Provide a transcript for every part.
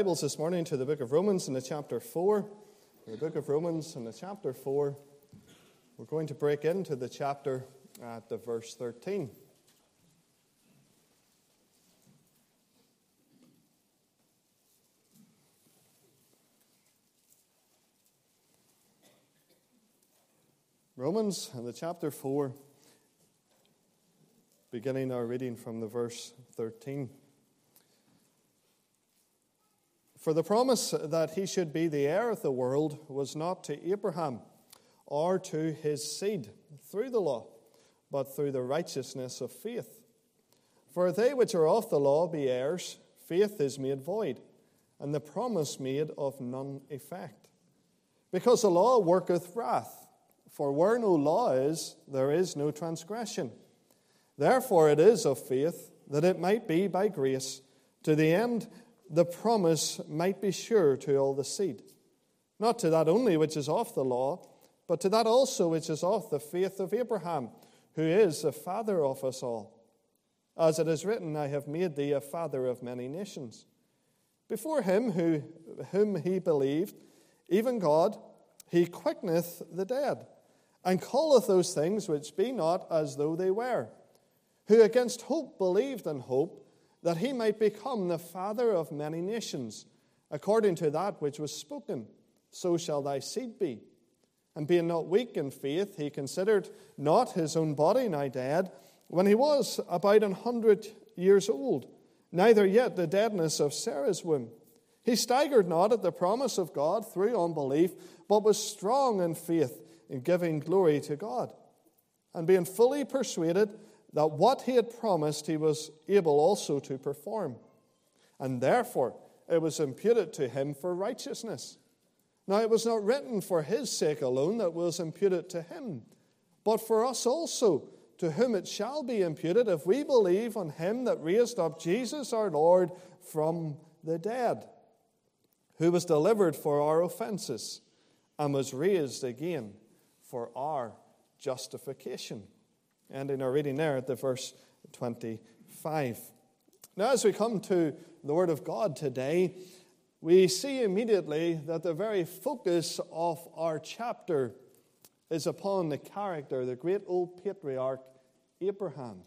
Bibles this morning to the book of Romans in the chapter 4. The book of Romans in the chapter 4. We're going to break into the chapter at the verse 13. Romans in the chapter 4, beginning our reading from the verse 13. For the promise that he should be the heir of the world was not to Abraham or to his seed through the law, but through the righteousness of faith. For they which are of the law be heirs, faith is made void, and the promise made of none effect. Because the law worketh wrath. For where no law is, there is no transgression. Therefore it is of faith that it might be by grace, to the end the promise might be sure to all the seed. Not to that only which is of the law, but to that also which is of the faith of Abraham, who is the father of us all. As it is written, I have made thee a father of many nations. Before him who, whom he believed, even God, he quickeneth the dead and calleth those things which be not as though they were, who against hope believed in hope that he might become the father of many nations, according to that which was spoken, so shall thy seed be. And being not weak in faith, he considered not his own body now dead, when he was about an hundred years old, neither yet the deadness of Sarah's womb. He staggered not at the promise of God through unbelief, but was strong in faith in giving glory to God, and being fully persuaded that what he had promised he was able also to perform. And therefore it was imputed to him for righteousness. Now it was not written for his sake alone that was imputed to him, but for us also, to whom it shall be imputed if we believe on him that raised up Jesus our Lord from the dead, who was delivered for our offenses and was raised again for our justification. Ending our reading there at the verse 25. Now, as we come to the Word of God today, we see immediately that the very focus of our chapter is upon the character, the great old patriarch Abraham.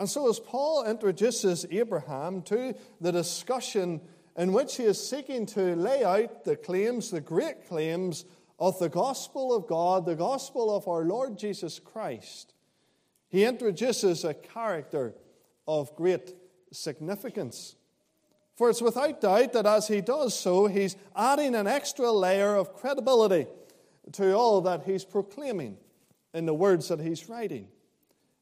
And so, as Paul introduces Abraham to the discussion in which he is seeking to lay out the claims, the great claims of the gospel of God, the gospel of our Lord Jesus Christ, he introduces a character of great significance. For it's without doubt that as he does so, he's adding an extra layer of credibility to all that he's proclaiming in the words that he's writing.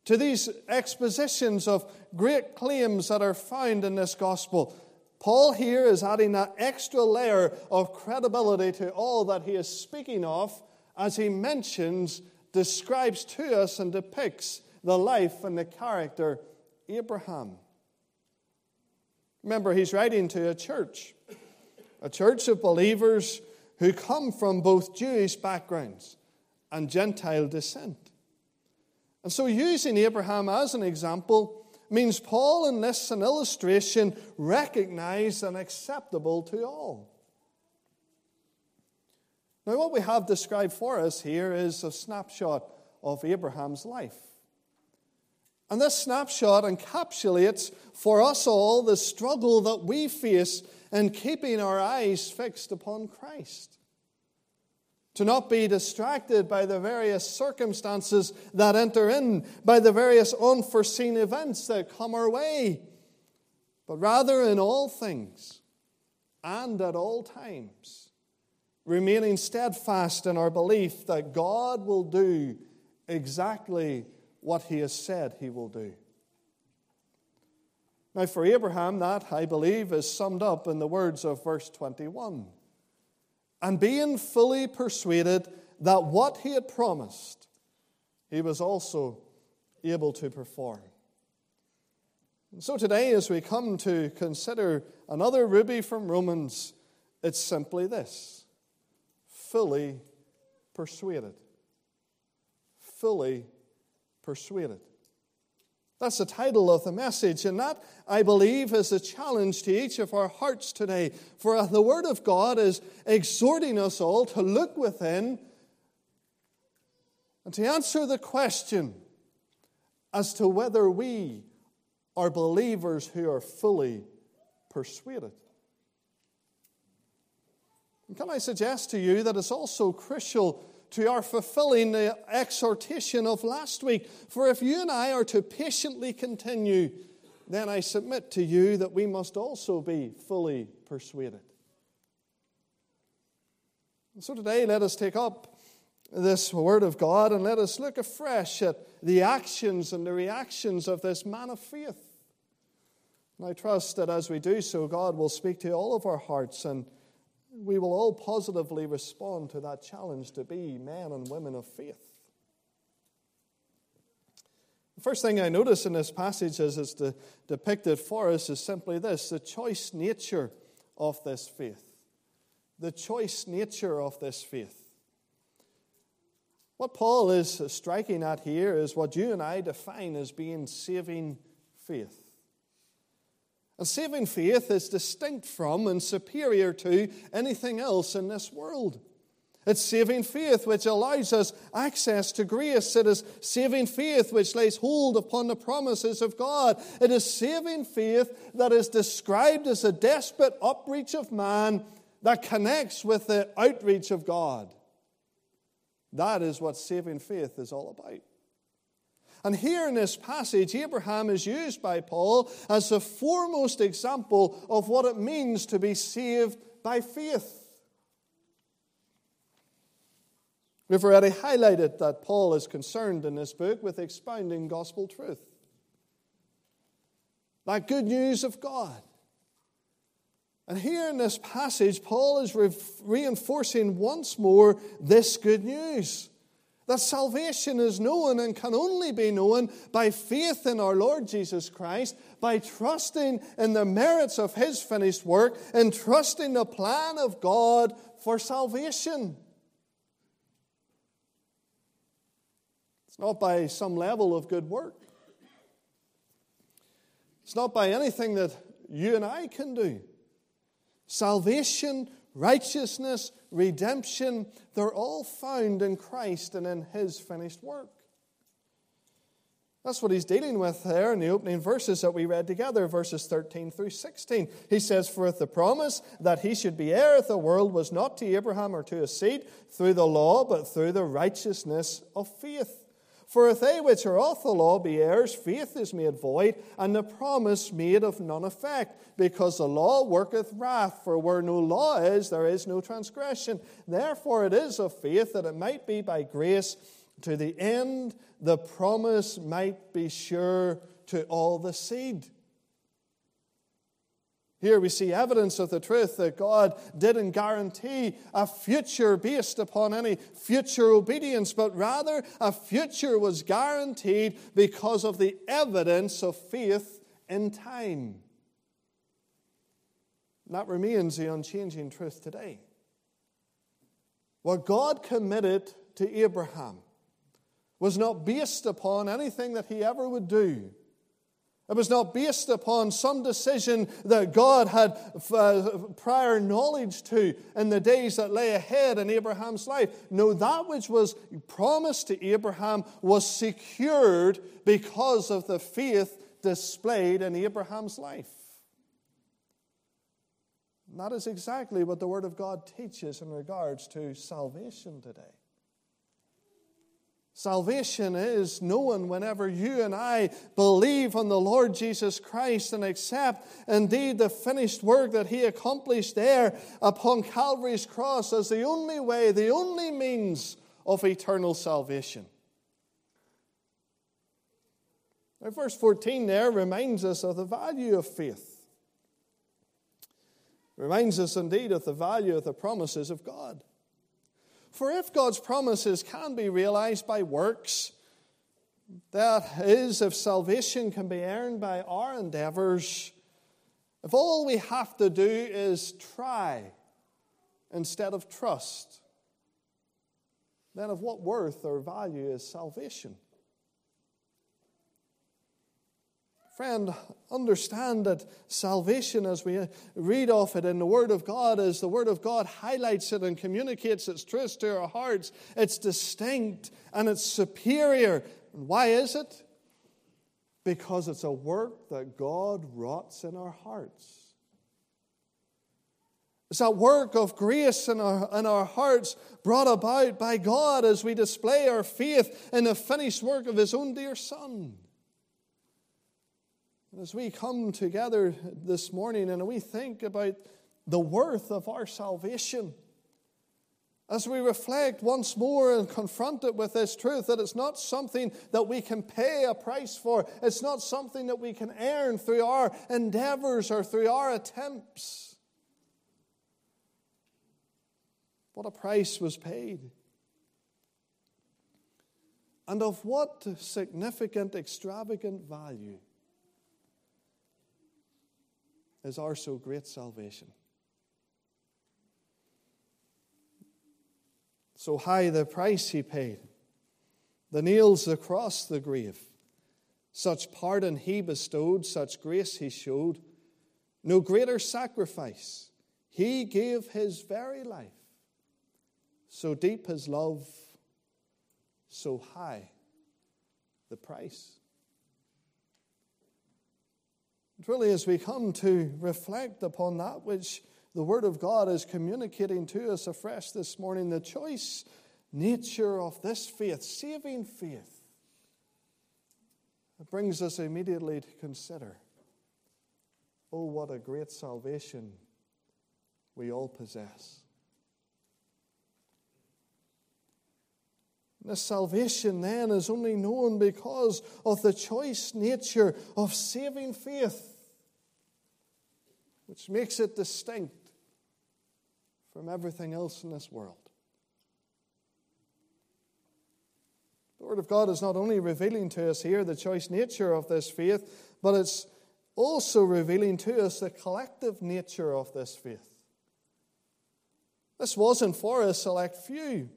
To these expositions of great claims that are found in this gospel, Paul here is adding that extra layer of credibility to all that he is speaking of as he mentions, describes to us, and depicts the life and the character Abraham. Remember, he's writing to a church, a church of believers who come from both Jewish backgrounds and Gentile descent. And so, using Abraham as an example, means Paul, in this an illustration, recognized and acceptable to all. Now, what we have described for us here is a snapshot of Abraham's life. And this snapshot encapsulates for us all the struggle that we face in keeping our eyes fixed upon Christ to not be distracted by the various circumstances that enter in, by the various unforeseen events that come our way, but rather in all things and at all times, remaining steadfast in our belief that God will do exactly what He has said He will do. Now, for Abraham, that, I believe, is summed up in the words of verse 21 and being fully persuaded that what he had promised, he was also able to perform. And so today, as we come to consider another ruby from Romans, it's simply this fully persuaded. Fully persuaded. That's the title of the message. And that, I believe, is a challenge to each of our hearts today. For the Word of God is exhorting us all to look within and to answer the question as to whether we are believers who are fully persuaded. And can I suggest to you that it's also crucial to our fulfilling the exhortation of last week? For if you and I are to patiently continue, then I submit to you that we must also be fully persuaded. So today, let us take up this Word of God and let us look afresh at the actions and the reactions of this man of faith. And I trust that as we do so, God will speak to all of our hearts and we will all positively respond to that challenge to be men and women of faith. The first thing I notice in this passage as it's de- depicted for us is simply this the choice nature of this faith. The choice nature of this faith. What Paul is striking at here is what you and I define as being saving faith. And saving faith is distinct from and superior to anything else in this world. It's saving faith which allows us access to grace. It is saving faith which lays hold upon the promises of God. It is saving faith that is described as a desperate outreach of man that connects with the outreach of God. That is what saving faith is all about. And here in this passage, Abraham is used by Paul as the foremost example of what it means to be saved by faith. We've already highlighted that Paul is concerned in this book with expounding gospel truth. That good news of God. And here in this passage, Paul is re- reinforcing once more this good news that salvation is known and can only be known by faith in our Lord Jesus Christ, by trusting in the merits of His finished work, and trusting the plan of God for salvation. It's not by some level of good work. It's not by anything that you and I can do. Salvation righteousness, redemption, they're all found in Christ and in His finished work. That's what he's dealing with there in the opening verses that we read together, verses 13 through 16. He says, For if the promise that he should be heir of the world was not to Abraham or to his seed through the law, but through the righteousness of faith. For if they which are of the law be heirs, faith is made void, and the promise made of none effect, because the law worketh wrath. For where no law is, there is no transgression. Therefore it is of faith that it might be by grace, to the end the promise might be sure to all the seed. Here we see evidence of the truth that God didn't guarantee a future based upon any future obedience, but rather a future was guaranteed because of the evidence of faith in time. That remains the unchanging truth today. What God committed to Abraham was not based upon anything that he ever would do it was not based upon some decision that God had uh, prior knowledge to in the days that lay ahead in Abraham's life. No, that which was promised to Abraham was secured because of the faith displayed in Abraham's life. And that is exactly what the Word of God teaches in regards to salvation today. Salvation is known whenever you and I believe on the Lord Jesus Christ and accept indeed the finished work that He accomplished there upon Calvary's cross as the only way, the only means of eternal salvation. Now, verse 14 there reminds us of the value of faith. Reminds us indeed of the value of the promises of God. For if God's promises can be realized by works, that is, if salvation can be earned by our endeavors, if all we have to do is try instead of trust, then of what worth or value is salvation? Friend, understand that salvation, as we read of it in the Word of God, as the Word of God highlights it and communicates its truth to our hearts, it's distinct and it's superior. why is it? Because it's a work that God wrought in our hearts. It's that work of grace in our, in our hearts brought about by God as we display our faith in the finished work of His own dear Son. As we come together this morning and we think about the worth of our salvation, as we reflect once more and confront it with this truth that it's not something that we can pay a price for, it's not something that we can earn through our endeavors or through our attempts. What a price was paid. And of what significant, extravagant value is our so great salvation. So high the price he paid, the nails across the grave. Such pardon he bestowed, such grace he showed. No greater sacrifice. He gave his very life. So deep his love, so high the price. Really, as we come to reflect upon that which the Word of God is communicating to us afresh this morning, the choice nature of this faith, saving faith, it brings us immediately to consider oh, what a great salvation we all possess. This salvation then is only known because of the choice nature of saving faith, which makes it distinct from everything else in this world. The Word of God is not only revealing to us here the choice nature of this faith, but it's also revealing to us the collective nature of this faith. This wasn't for a select few.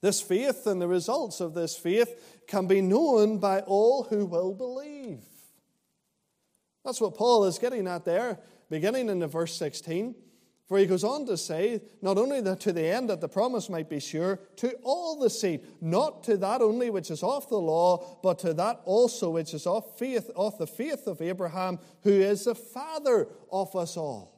This faith and the results of this faith can be known by all who will believe. That's what Paul is getting at there, beginning in the verse 16. For he goes on to say, not only that to the end that the promise might be sure, to all the seed, not to that only which is of the law, but to that also which is of faith, of the faith of Abraham, who is the father of us all.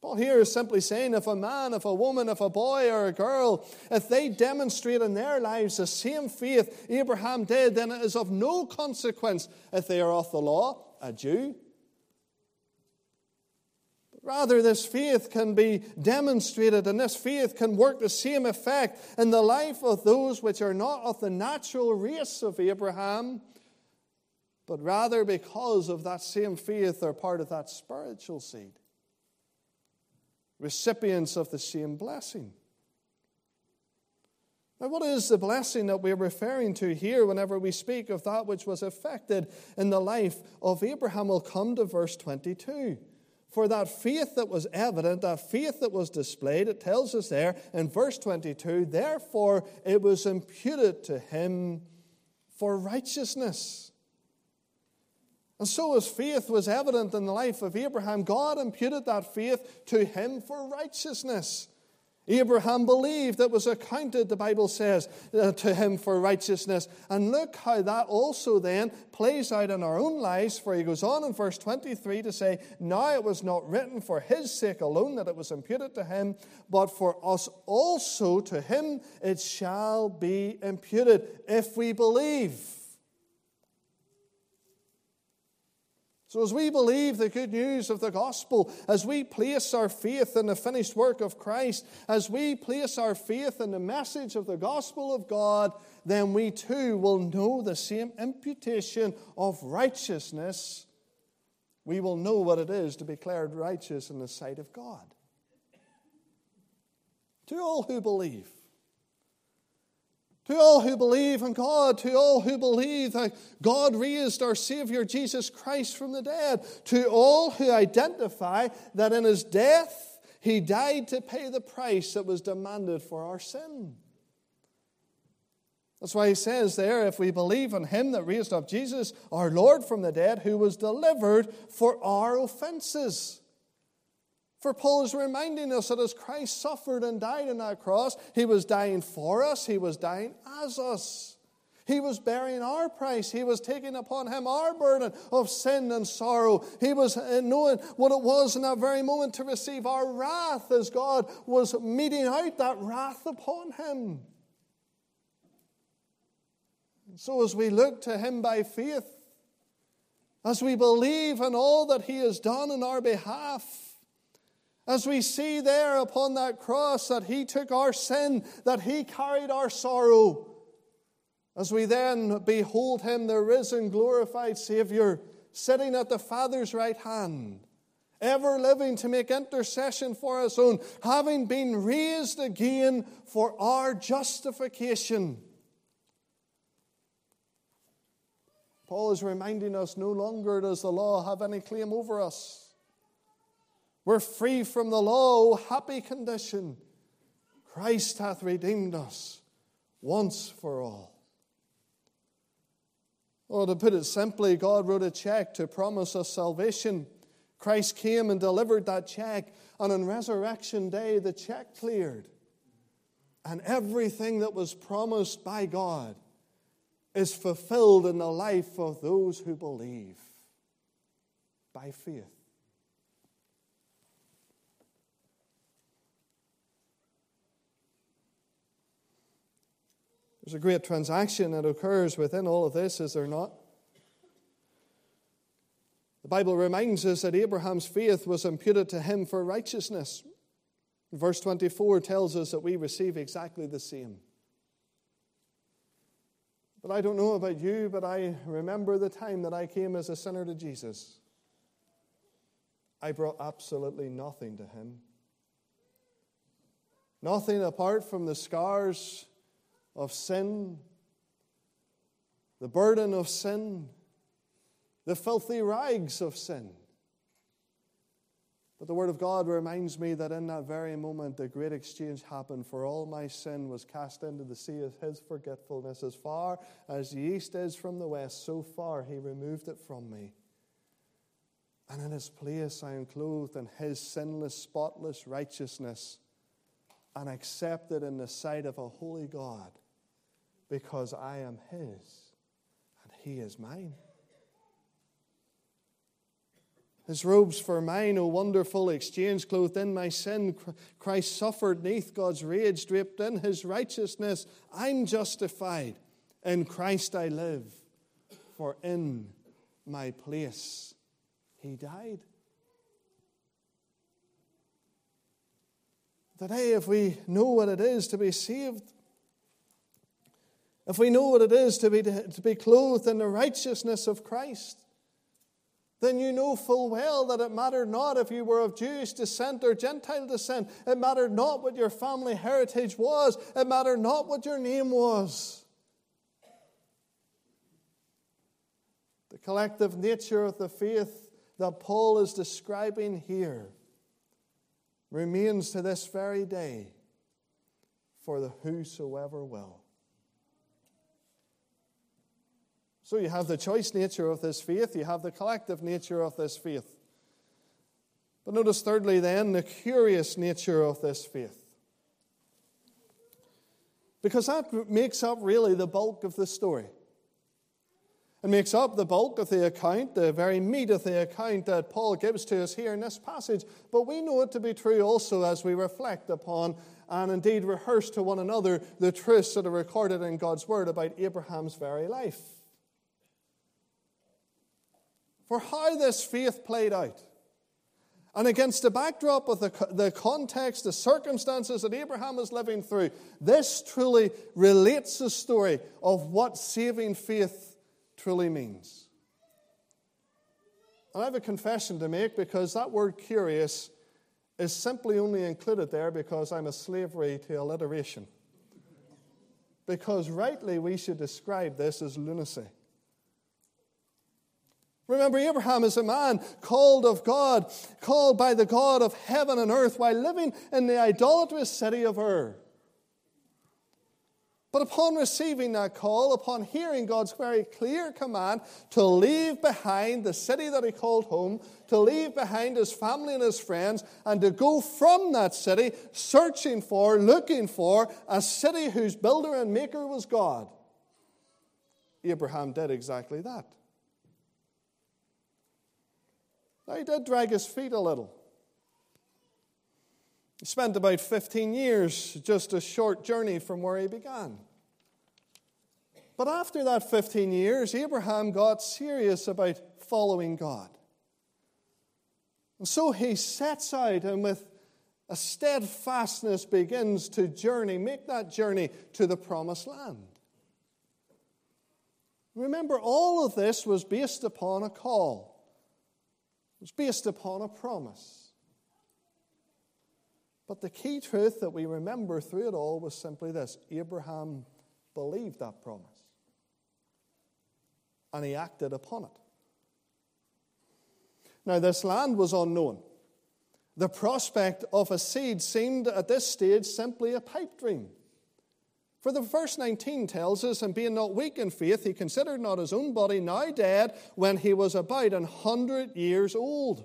Paul here is simply saying if a man, if a woman, if a boy or a girl, if they demonstrate in their lives the same faith Abraham did, then it is of no consequence if they are of the law, a Jew. Rather, this faith can be demonstrated, and this faith can work the same effect in the life of those which are not of the natural race of Abraham, but rather because of that same faith, they're part of that spiritual seed recipients of the same blessing. Now, what is the blessing that we're referring to here whenever we speak of that which was effected in the life of Abraham? We'll come to verse 22. For that faith that was evident, that faith that was displayed, it tells us there in verse 22 therefore it was imputed to him for righteousness. And so, as faith was evident in the life of Abraham, God imputed that faith to him for righteousness. Abraham believed it was accounted, the Bible says, uh, to him for righteousness. And look how that also then plays out in our own lives, for he goes on in verse 23 to say, Now it was not written for his sake alone that it was imputed to him, but for us also to him it shall be imputed if we believe. So, as we believe the good news of the gospel, as we place our faith in the finished work of Christ, as we place our faith in the message of the gospel of God, then we too will know the same imputation of righteousness. We will know what it is to be declared righteous in the sight of God. To all who believe, to all who believe in God, to all who believe that God raised our Savior Jesus Christ from the dead, to all who identify that in his death he died to pay the price that was demanded for our sin. That's why he says there, if we believe in him that raised up Jesus, our Lord from the dead, who was delivered for our offenses. For Paul is reminding us that as Christ suffered and died on that cross, he was dying for us, he was dying as us. He was bearing our price. He was taking upon him our burden of sin and sorrow. He was knowing what it was in that very moment to receive our wrath as God was meting out that wrath upon him. So, as we look to him by faith, as we believe in all that he has done in our behalf, as we see there upon that cross that he took our sin, that he carried our sorrow, as we then behold him, the risen, glorified Savior, sitting at the Father's right hand, ever living to make intercession for us own, having been raised again for our justification. Paul is reminding us no longer does the law have any claim over us. We're free from the law, happy condition. Christ hath redeemed us once for all. Or to put it simply, God wrote a check to promise us salvation. Christ came and delivered that check, and on resurrection day, the check cleared. And everything that was promised by God is fulfilled in the life of those who believe by faith. There's a great transaction that occurs within all of this, is there not? The Bible reminds us that Abraham's faith was imputed to him for righteousness. Verse 24 tells us that we receive exactly the same. But I don't know about you, but I remember the time that I came as a sinner to Jesus. I brought absolutely nothing to him. Nothing apart from the scars of sin, the burden of sin, the filthy rags of sin. But the Word of God reminds me that in that very moment, the great exchange happened, for all my sin was cast into the sea of His forgetfulness. As far as the east is from the west, so far He removed it from me. And in His place, I am clothed in His sinless, spotless righteousness and accepted in the sight of a holy God because I am His and He is mine. His robes for mine, O wonderful exchange, clothed in my sin. Christ suffered neath God's rage, draped in his righteousness. I'm justified. In Christ I live, for in my place he died. Today, if we know what it is to be saved, if we know what it is to be, to be clothed in the righteousness of Christ, then you know full well that it mattered not if you were of Jewish descent or Gentile descent. It mattered not what your family heritage was. It mattered not what your name was. The collective nature of the faith that Paul is describing here remains to this very day for the whosoever will. So you have the choice nature of this faith, you have the collective nature of this faith. But notice, thirdly, then, the curious nature of this faith. Because that makes up really the bulk of the story. It makes up the bulk of the account, the very meat of the account that Paul gives to us here in this passage. But we know it to be true also as we reflect upon and indeed rehearse to one another the truths that are recorded in God's Word about Abraham's very life for how this faith played out. And against the backdrop of the, the context, the circumstances that Abraham is living through, this truly relates the story of what saving faith truly means. And I have a confession to make because that word curious is simply only included there because I'm a slavery to alliteration. Because rightly we should describe this as lunacy. Remember, Abraham is a man called of God, called by the God of heaven and earth while living in the idolatrous city of Ur. But upon receiving that call, upon hearing God's very clear command to leave behind the city that he called home, to leave behind his family and his friends, and to go from that city searching for, looking for a city whose builder and maker was God, Abraham did exactly that. He did drag his feet a little. He spent about 15 years, just a short journey from where he began. But after that 15 years, Abraham got serious about following God. And so he sets out and with a steadfastness begins to journey, make that journey to the promised land. Remember, all of this was based upon a call, was based upon a promise. But the key truth that we remember through it all was simply this Abraham believed that promise. And he acted upon it. Now, this land was unknown. The prospect of a seed seemed at this stage simply a pipe dream. For the verse 19 tells us, and being not weak in faith, he considered not his own body now dead when he was about an hundred years old.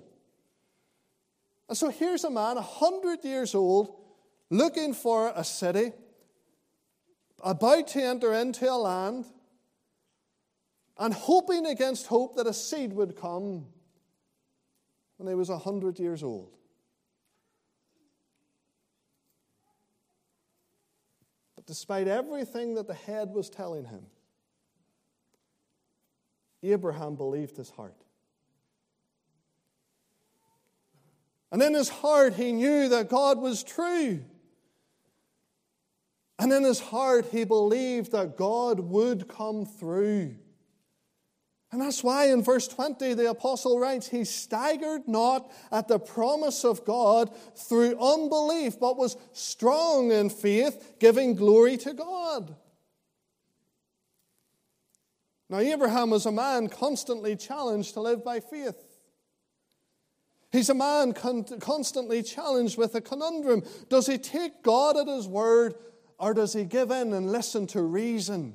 And so here's a man, a 100 years old, looking for a city, about to enter into a land, and hoping against hope that a seed would come when he was a 100 years old. Despite everything that the head was telling him, Abraham believed his heart. And in his heart, he knew that God was true. And in his heart, he believed that God would come through. And that's why in verse 20, the apostle writes, He staggered not at the promise of God through unbelief, but was strong in faith, giving glory to God. Now, Abraham was a man constantly challenged to live by faith. He's a man con- constantly challenged with a conundrum. Does he take God at his word or does he give in and listen to reason?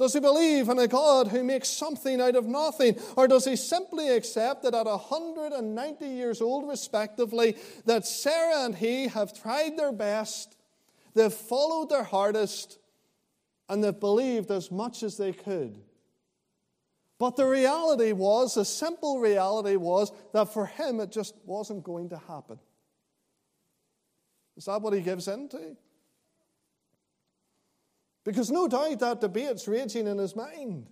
Does he believe in a God who makes something out of nothing? Or does he simply accept that at 190 years old, respectively, that Sarah and he have tried their best, they've followed their hardest, and they've believed as much as they could? But the reality was, the simple reality was, that for him it just wasn't going to happen. Is that what he gives in to? Because no doubt that debate's raging in his mind.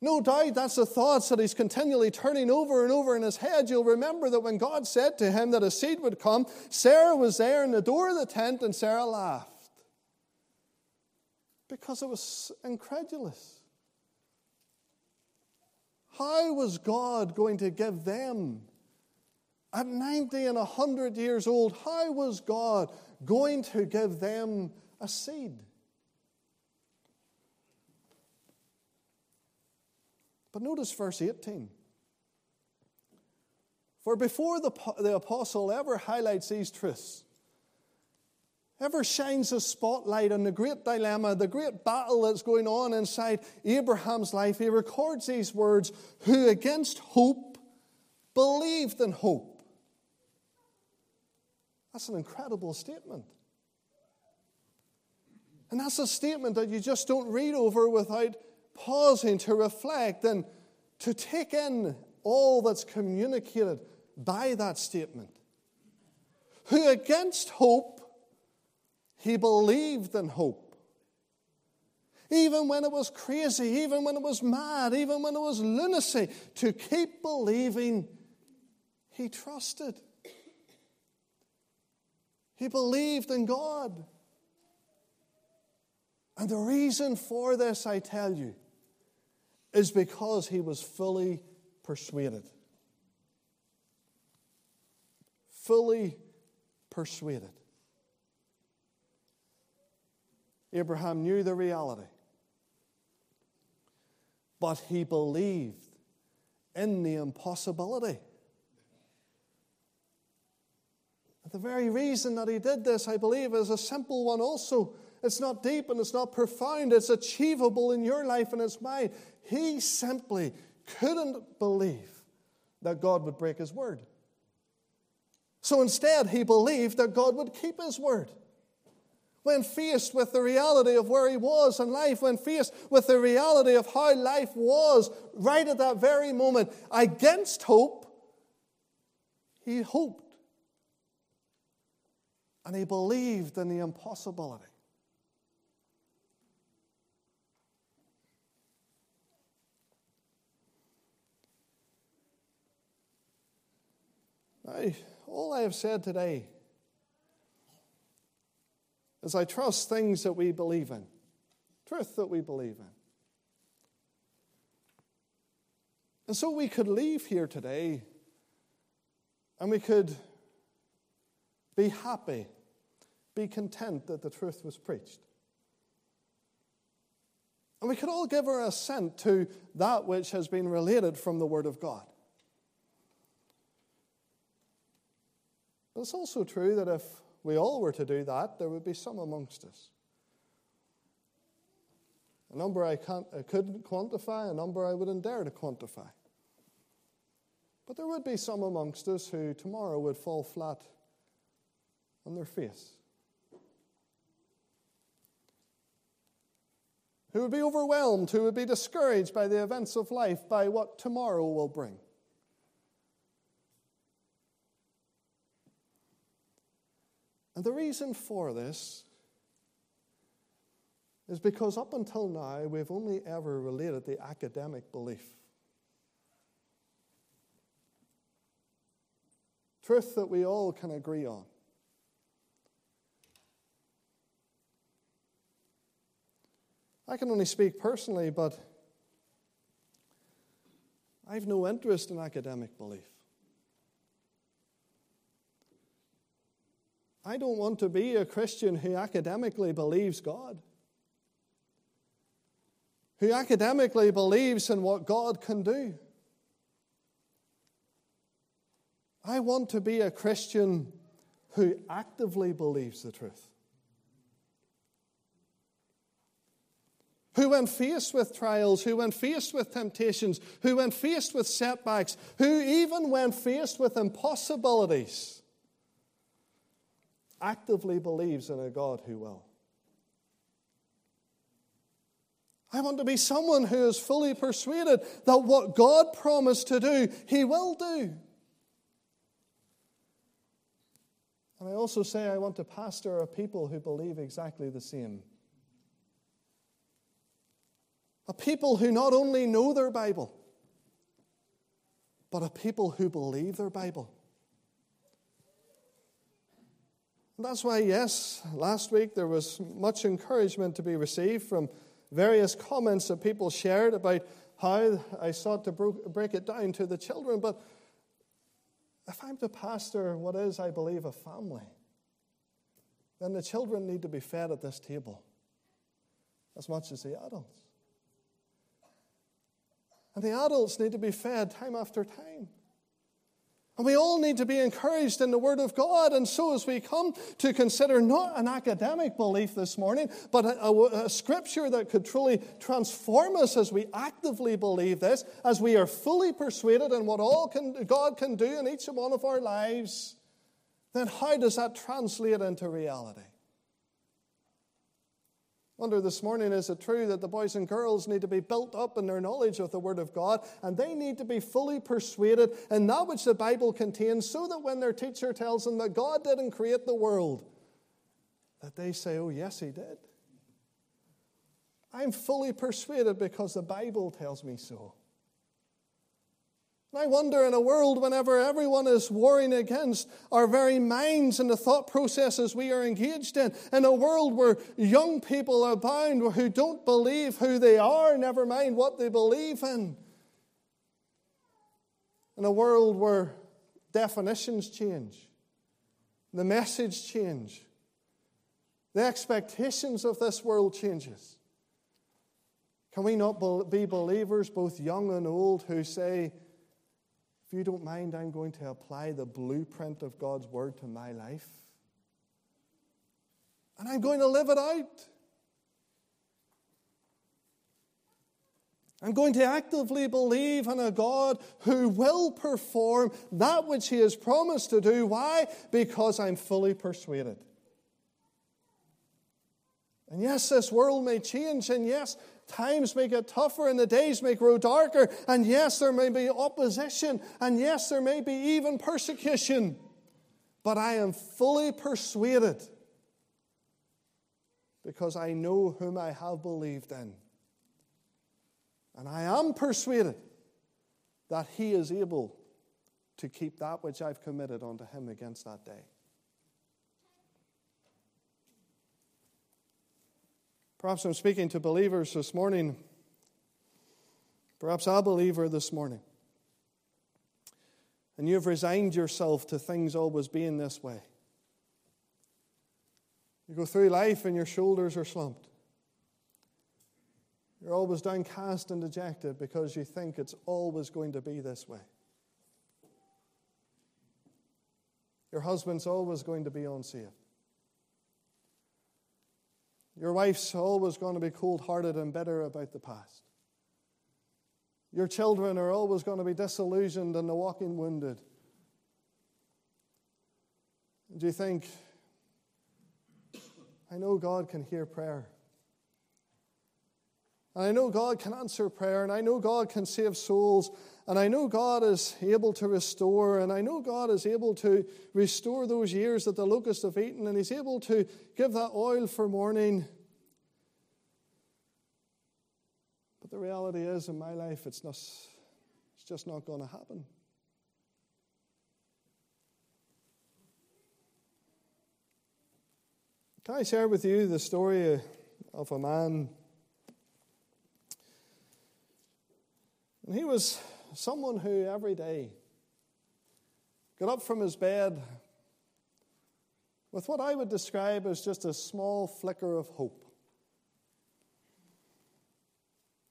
No doubt that's the thoughts that he's continually turning over and over in his head. You'll remember that when God said to him that a seed would come, Sarah was there in the door of the tent and Sarah laughed. Because it was incredulous. How was God going to give them, at 90 and 100 years old, how was God going to give them a seed? But notice verse 18. For before the, the apostle ever highlights these truths, ever shines a spotlight on the great dilemma, the great battle that's going on inside Abraham's life, he records these words who against hope believed in hope. That's an incredible statement. And that's a statement that you just don't read over without pausing to reflect and to take in all that's communicated by that statement. Who against hope he believed in hope. Even when it was crazy, even when it was mad, even when it was lunacy, to keep believing, he trusted. He believed in God. And the reason for this, I tell you, is because he was fully persuaded. Fully persuaded. Abraham knew the reality. But he believed in the impossibility. The very reason that he did this, I believe, is a simple one also. It's not deep and it's not profound. It's achievable in your life and it's mine. He simply couldn't believe that God would break his word. So instead, he believed that God would keep his word. When faced with the reality of where he was in life, when faced with the reality of how life was right at that very moment, against hope, he hoped. And he believed in the impossibility. All I have said today is I trust things that we believe in, truth that we believe in. And so we could leave here today and we could be happy, be content that the truth was preached. And we could all give our assent to that which has been related from the Word of God. But it's also true that if we all were to do that, there would be some amongst us. A number I, can't, I couldn't quantify, a number I wouldn't dare to quantify. But there would be some amongst us who tomorrow would fall flat on their face. Who would be overwhelmed, who would be discouraged by the events of life, by what tomorrow will bring. And the reason for this is because up until now, we've only ever related the academic belief. Truth that we all can agree on. I can only speak personally, but I have no interest in academic belief. I don't want to be a Christian who academically believes God, who academically believes in what God can do. I want to be a Christian who actively believes the truth. Who, when faced with trials, who, when faced with temptations, who, when faced with setbacks, who, even when faced with impossibilities, actively believes in a God who will. I want to be someone who is fully persuaded that what God promised to do, He will do. And I also say I want to pastor a people who believe exactly the same. A people who not only know their Bible, but a people who believe their Bible. And that's why, yes, last week there was much encouragement to be received from various comments that people shared about how I sought to break it down to the children. But if I'm to pastor what is, I believe, a family, then the children need to be fed at this table as much as the adults. And the adults need to be fed time after time. And we all need to be encouraged in the Word of God. And so, as we come to consider not an academic belief this morning, but a, a, a, scripture that could truly transform us as we actively believe this, as we are fully persuaded in what all can, God can do in each and one of our lives, then how does that translate into reality? Wonder this morning is it true that the boys and girls need to be built up in their knowledge of the Word of God and they need to be fully persuaded in that which the Bible contains so that when their teacher tells them that God didn't create the world, that they say, Oh, yes, He did. I'm fully persuaded because the Bible tells me so. I wonder in a world whenever everyone is warring against our very minds and the thought processes we are engaged in, in a world where young people abound who don't believe who they are, never mind what they believe in, in a world where definitions change, the message change, the expectations of this world changes. Can we not be believers, both young and old, who say, if you don't mind, I'm going to apply the blueprint of God's word to my life. And I'm going to live it out. I'm going to actively believe in a God who will perform that which He has promised to do. Why? Because I'm fully persuaded. And yes, this world may change, and yes, times may get tougher, and the days may grow darker, and yes, there may be opposition, and yes, there may be even persecution. But I am fully persuaded because I know whom I have believed in. And I am persuaded that He is able to keep that which I've committed unto Him against that day. Perhaps I'm speaking to believers this morning, perhaps i a believer this morning, and you've resigned yourself to things always being this way. You go through life and your shoulders are slumped. You're always downcast and dejected because you think it's always going to be this way. Your husband's always going to be unsaved. Your wife's always going to be cold hearted and bitter about the past. Your children are always going to be disillusioned and the walking wounded. Do you think, I know God can hear prayer? And I know God can answer prayer, and I know God can save souls, and I know God is able to restore, and I know God is able to restore those years that the locusts have eaten, and He's able to give that oil for mourning. But the reality is, in my life, it's, not, it's just not going to happen. Can I share with you the story of a man? And he was someone who every day got up from his bed with what I would describe as just a small flicker of hope.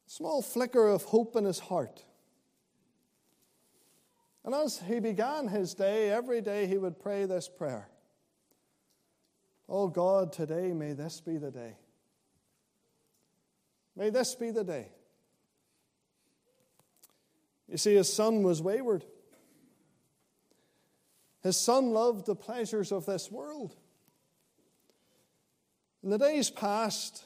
Small flicker of hope in his heart. And as he began his day, every day he would pray this prayer Oh God, today may this be the day. May this be the day you see, his son was wayward. His son loved the pleasures of this world. And the days passed,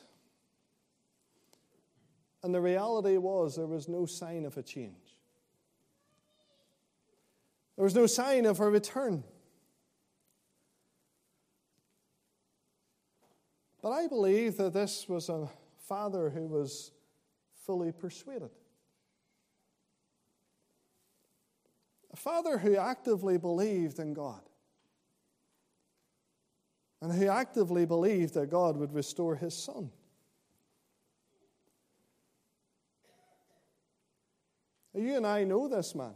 and the reality was there was no sign of a change. There was no sign of a return. But I believe that this was a father who was fully persuaded. A father who actively believed in God and who actively believed that God would restore his son. You and I know this man.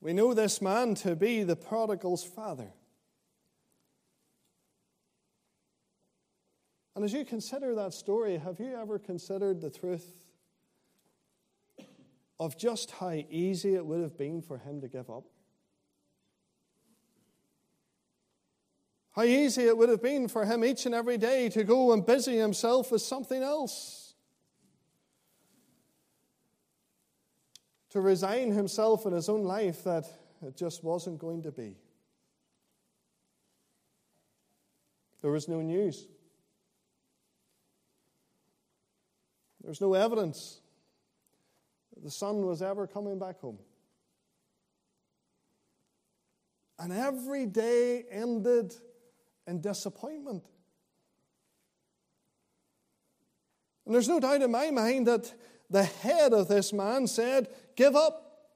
We know this man to be the prodigal's father. And as you consider that story, have you ever considered the truth of just how easy it would have been for him to give up. How easy it would have been for him each and every day to go and busy himself with something else. To resign himself in his own life that it just wasn't going to be. There was no news. There was no evidence the son was ever coming back home. And every day ended in disappointment. And there's no doubt in my mind that the head of this man said, Give up.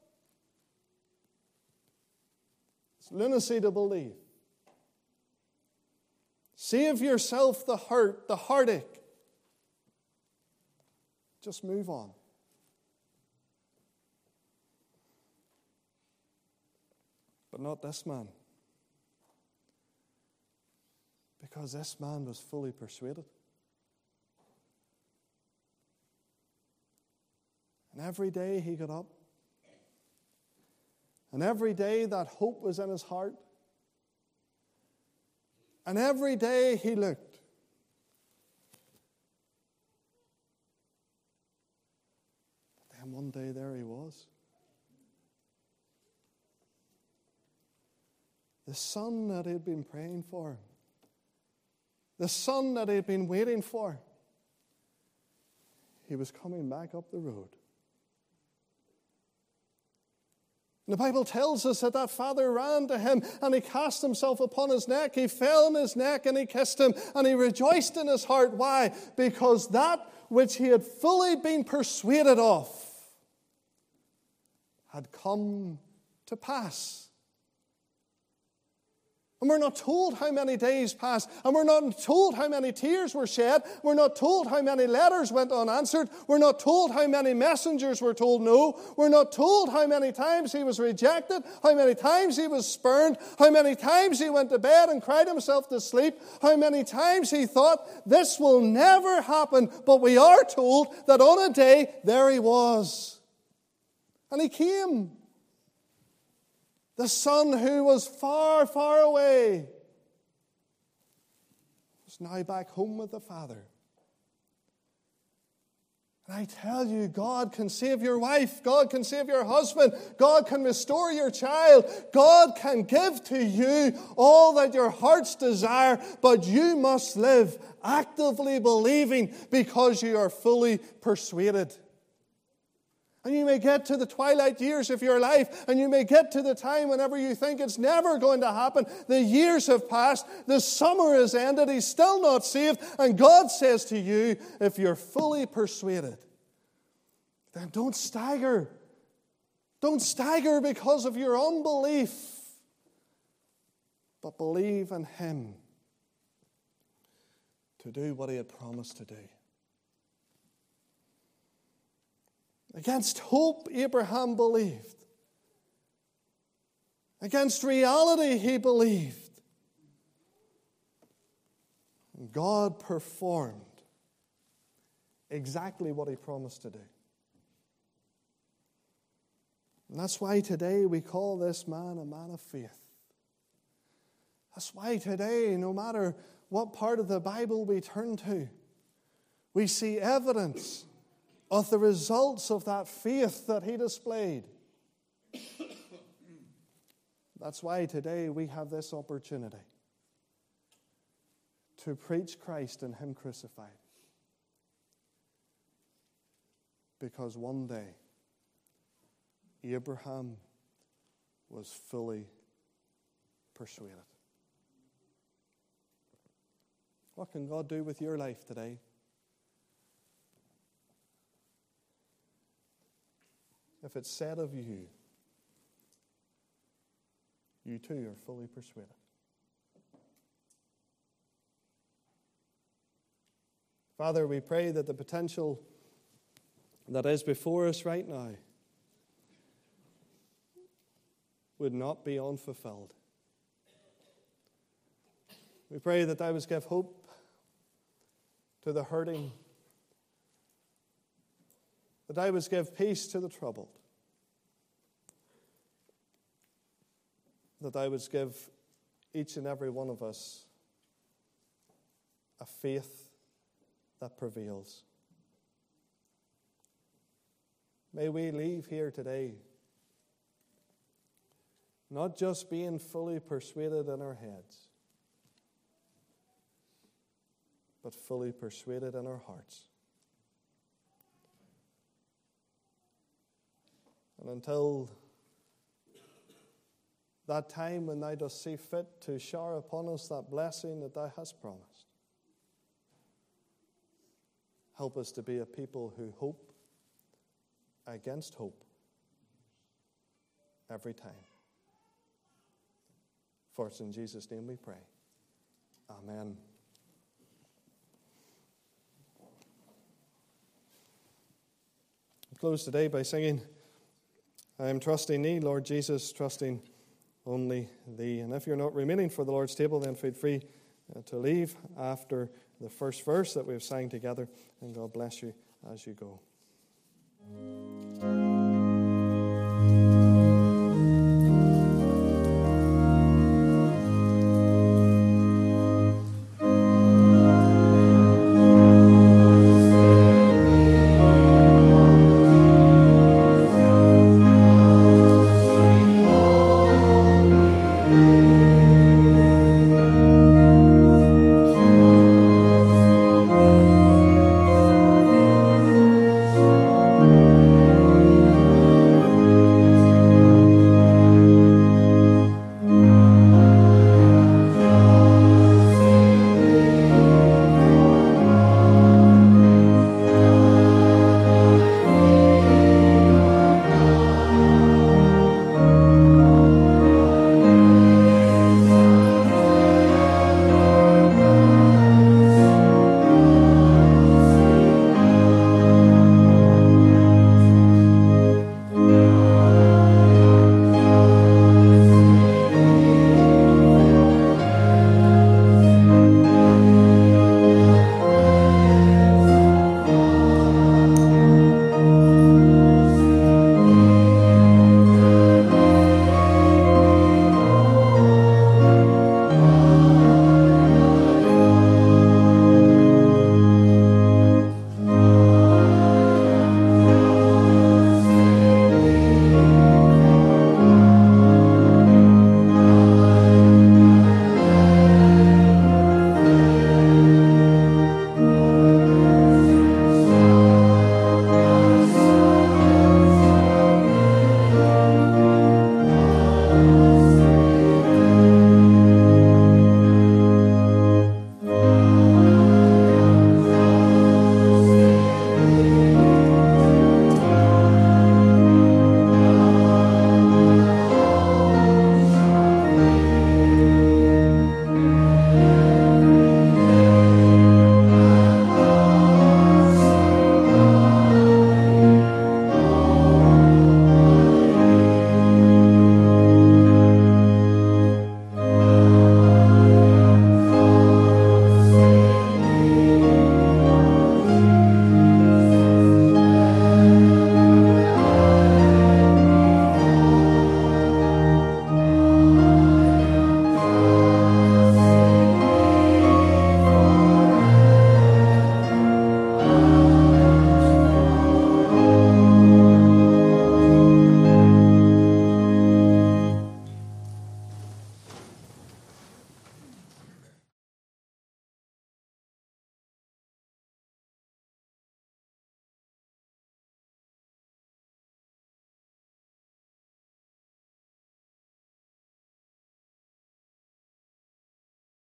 It's lunacy to believe. Save yourself the hurt, the heartache. Just move on. But not this man. Because this man was fully persuaded. And every day he got up And every day that hope was in his heart. And every day he looked. Then one day there he was. The son that he had been praying for, the son that he had been waiting for, he was coming back up the road. the Bible tells us that that father ran to him and he cast himself upon his neck. He fell on his neck and he kissed him and he rejoiced in his heart. Why? Because that which he had fully been persuaded of had come to pass. And we're not told how many days passed, and we're not told how many tears were shed. We're not told how many letters went unanswered. We're not told how many messengers were told no. We're not told how many times he was rejected, how many times he was spurned, how many times he went to bed and cried himself to sleep, how many times he thought, This will never happen. But we are told that on a day, there he was. And he came. The son who was far, far away was now back home with the Father. And I tell you, God can save your wife. God can save your husband. God can restore your child. God can give to you all that your hearts desire, but you must live actively believing because you are fully persuaded. And you may get to the twilight years of your life, and you may get to the time whenever you think it's never going to happen. The years have passed, the summer has ended, he's still not saved, and God says to you, if you're fully persuaded, then don't stagger. Don't stagger because of your unbelief, but believe in Him to do what He had promised to do. Against hope, Abraham believed. Against reality, he believed. God performed exactly what he promised to do. And that's why today we call this man a man of faith. That's why today, no matter what part of the Bible we turn to, we see evidence of the results of that faith that he displayed. That's why today we have this opportunity to preach Christ and Him crucified. Because one day, Abraham was fully persuaded. What can God do with your life today? If it's said of you, you too are fully persuaded. Father, we pray that the potential that is before us right now would not be unfulfilled. We pray that thou would give hope to the hurting that I would give peace to the troubled, that I would give each and every one of us a faith that prevails. May we leave here today not just being fully persuaded in our heads, but fully persuaded in our hearts. And until that time when thou dost see fit to shower upon us that blessing that thou hast promised, help us to be a people who hope against hope every time. For it's in Jesus' name we pray. Amen. close today by singing. I am trusting Thee, Lord Jesus, trusting only Thee. And if you're not remaining for the Lord's table, then feel free uh, to leave after the first verse that we've sang together. And God bless you as you go.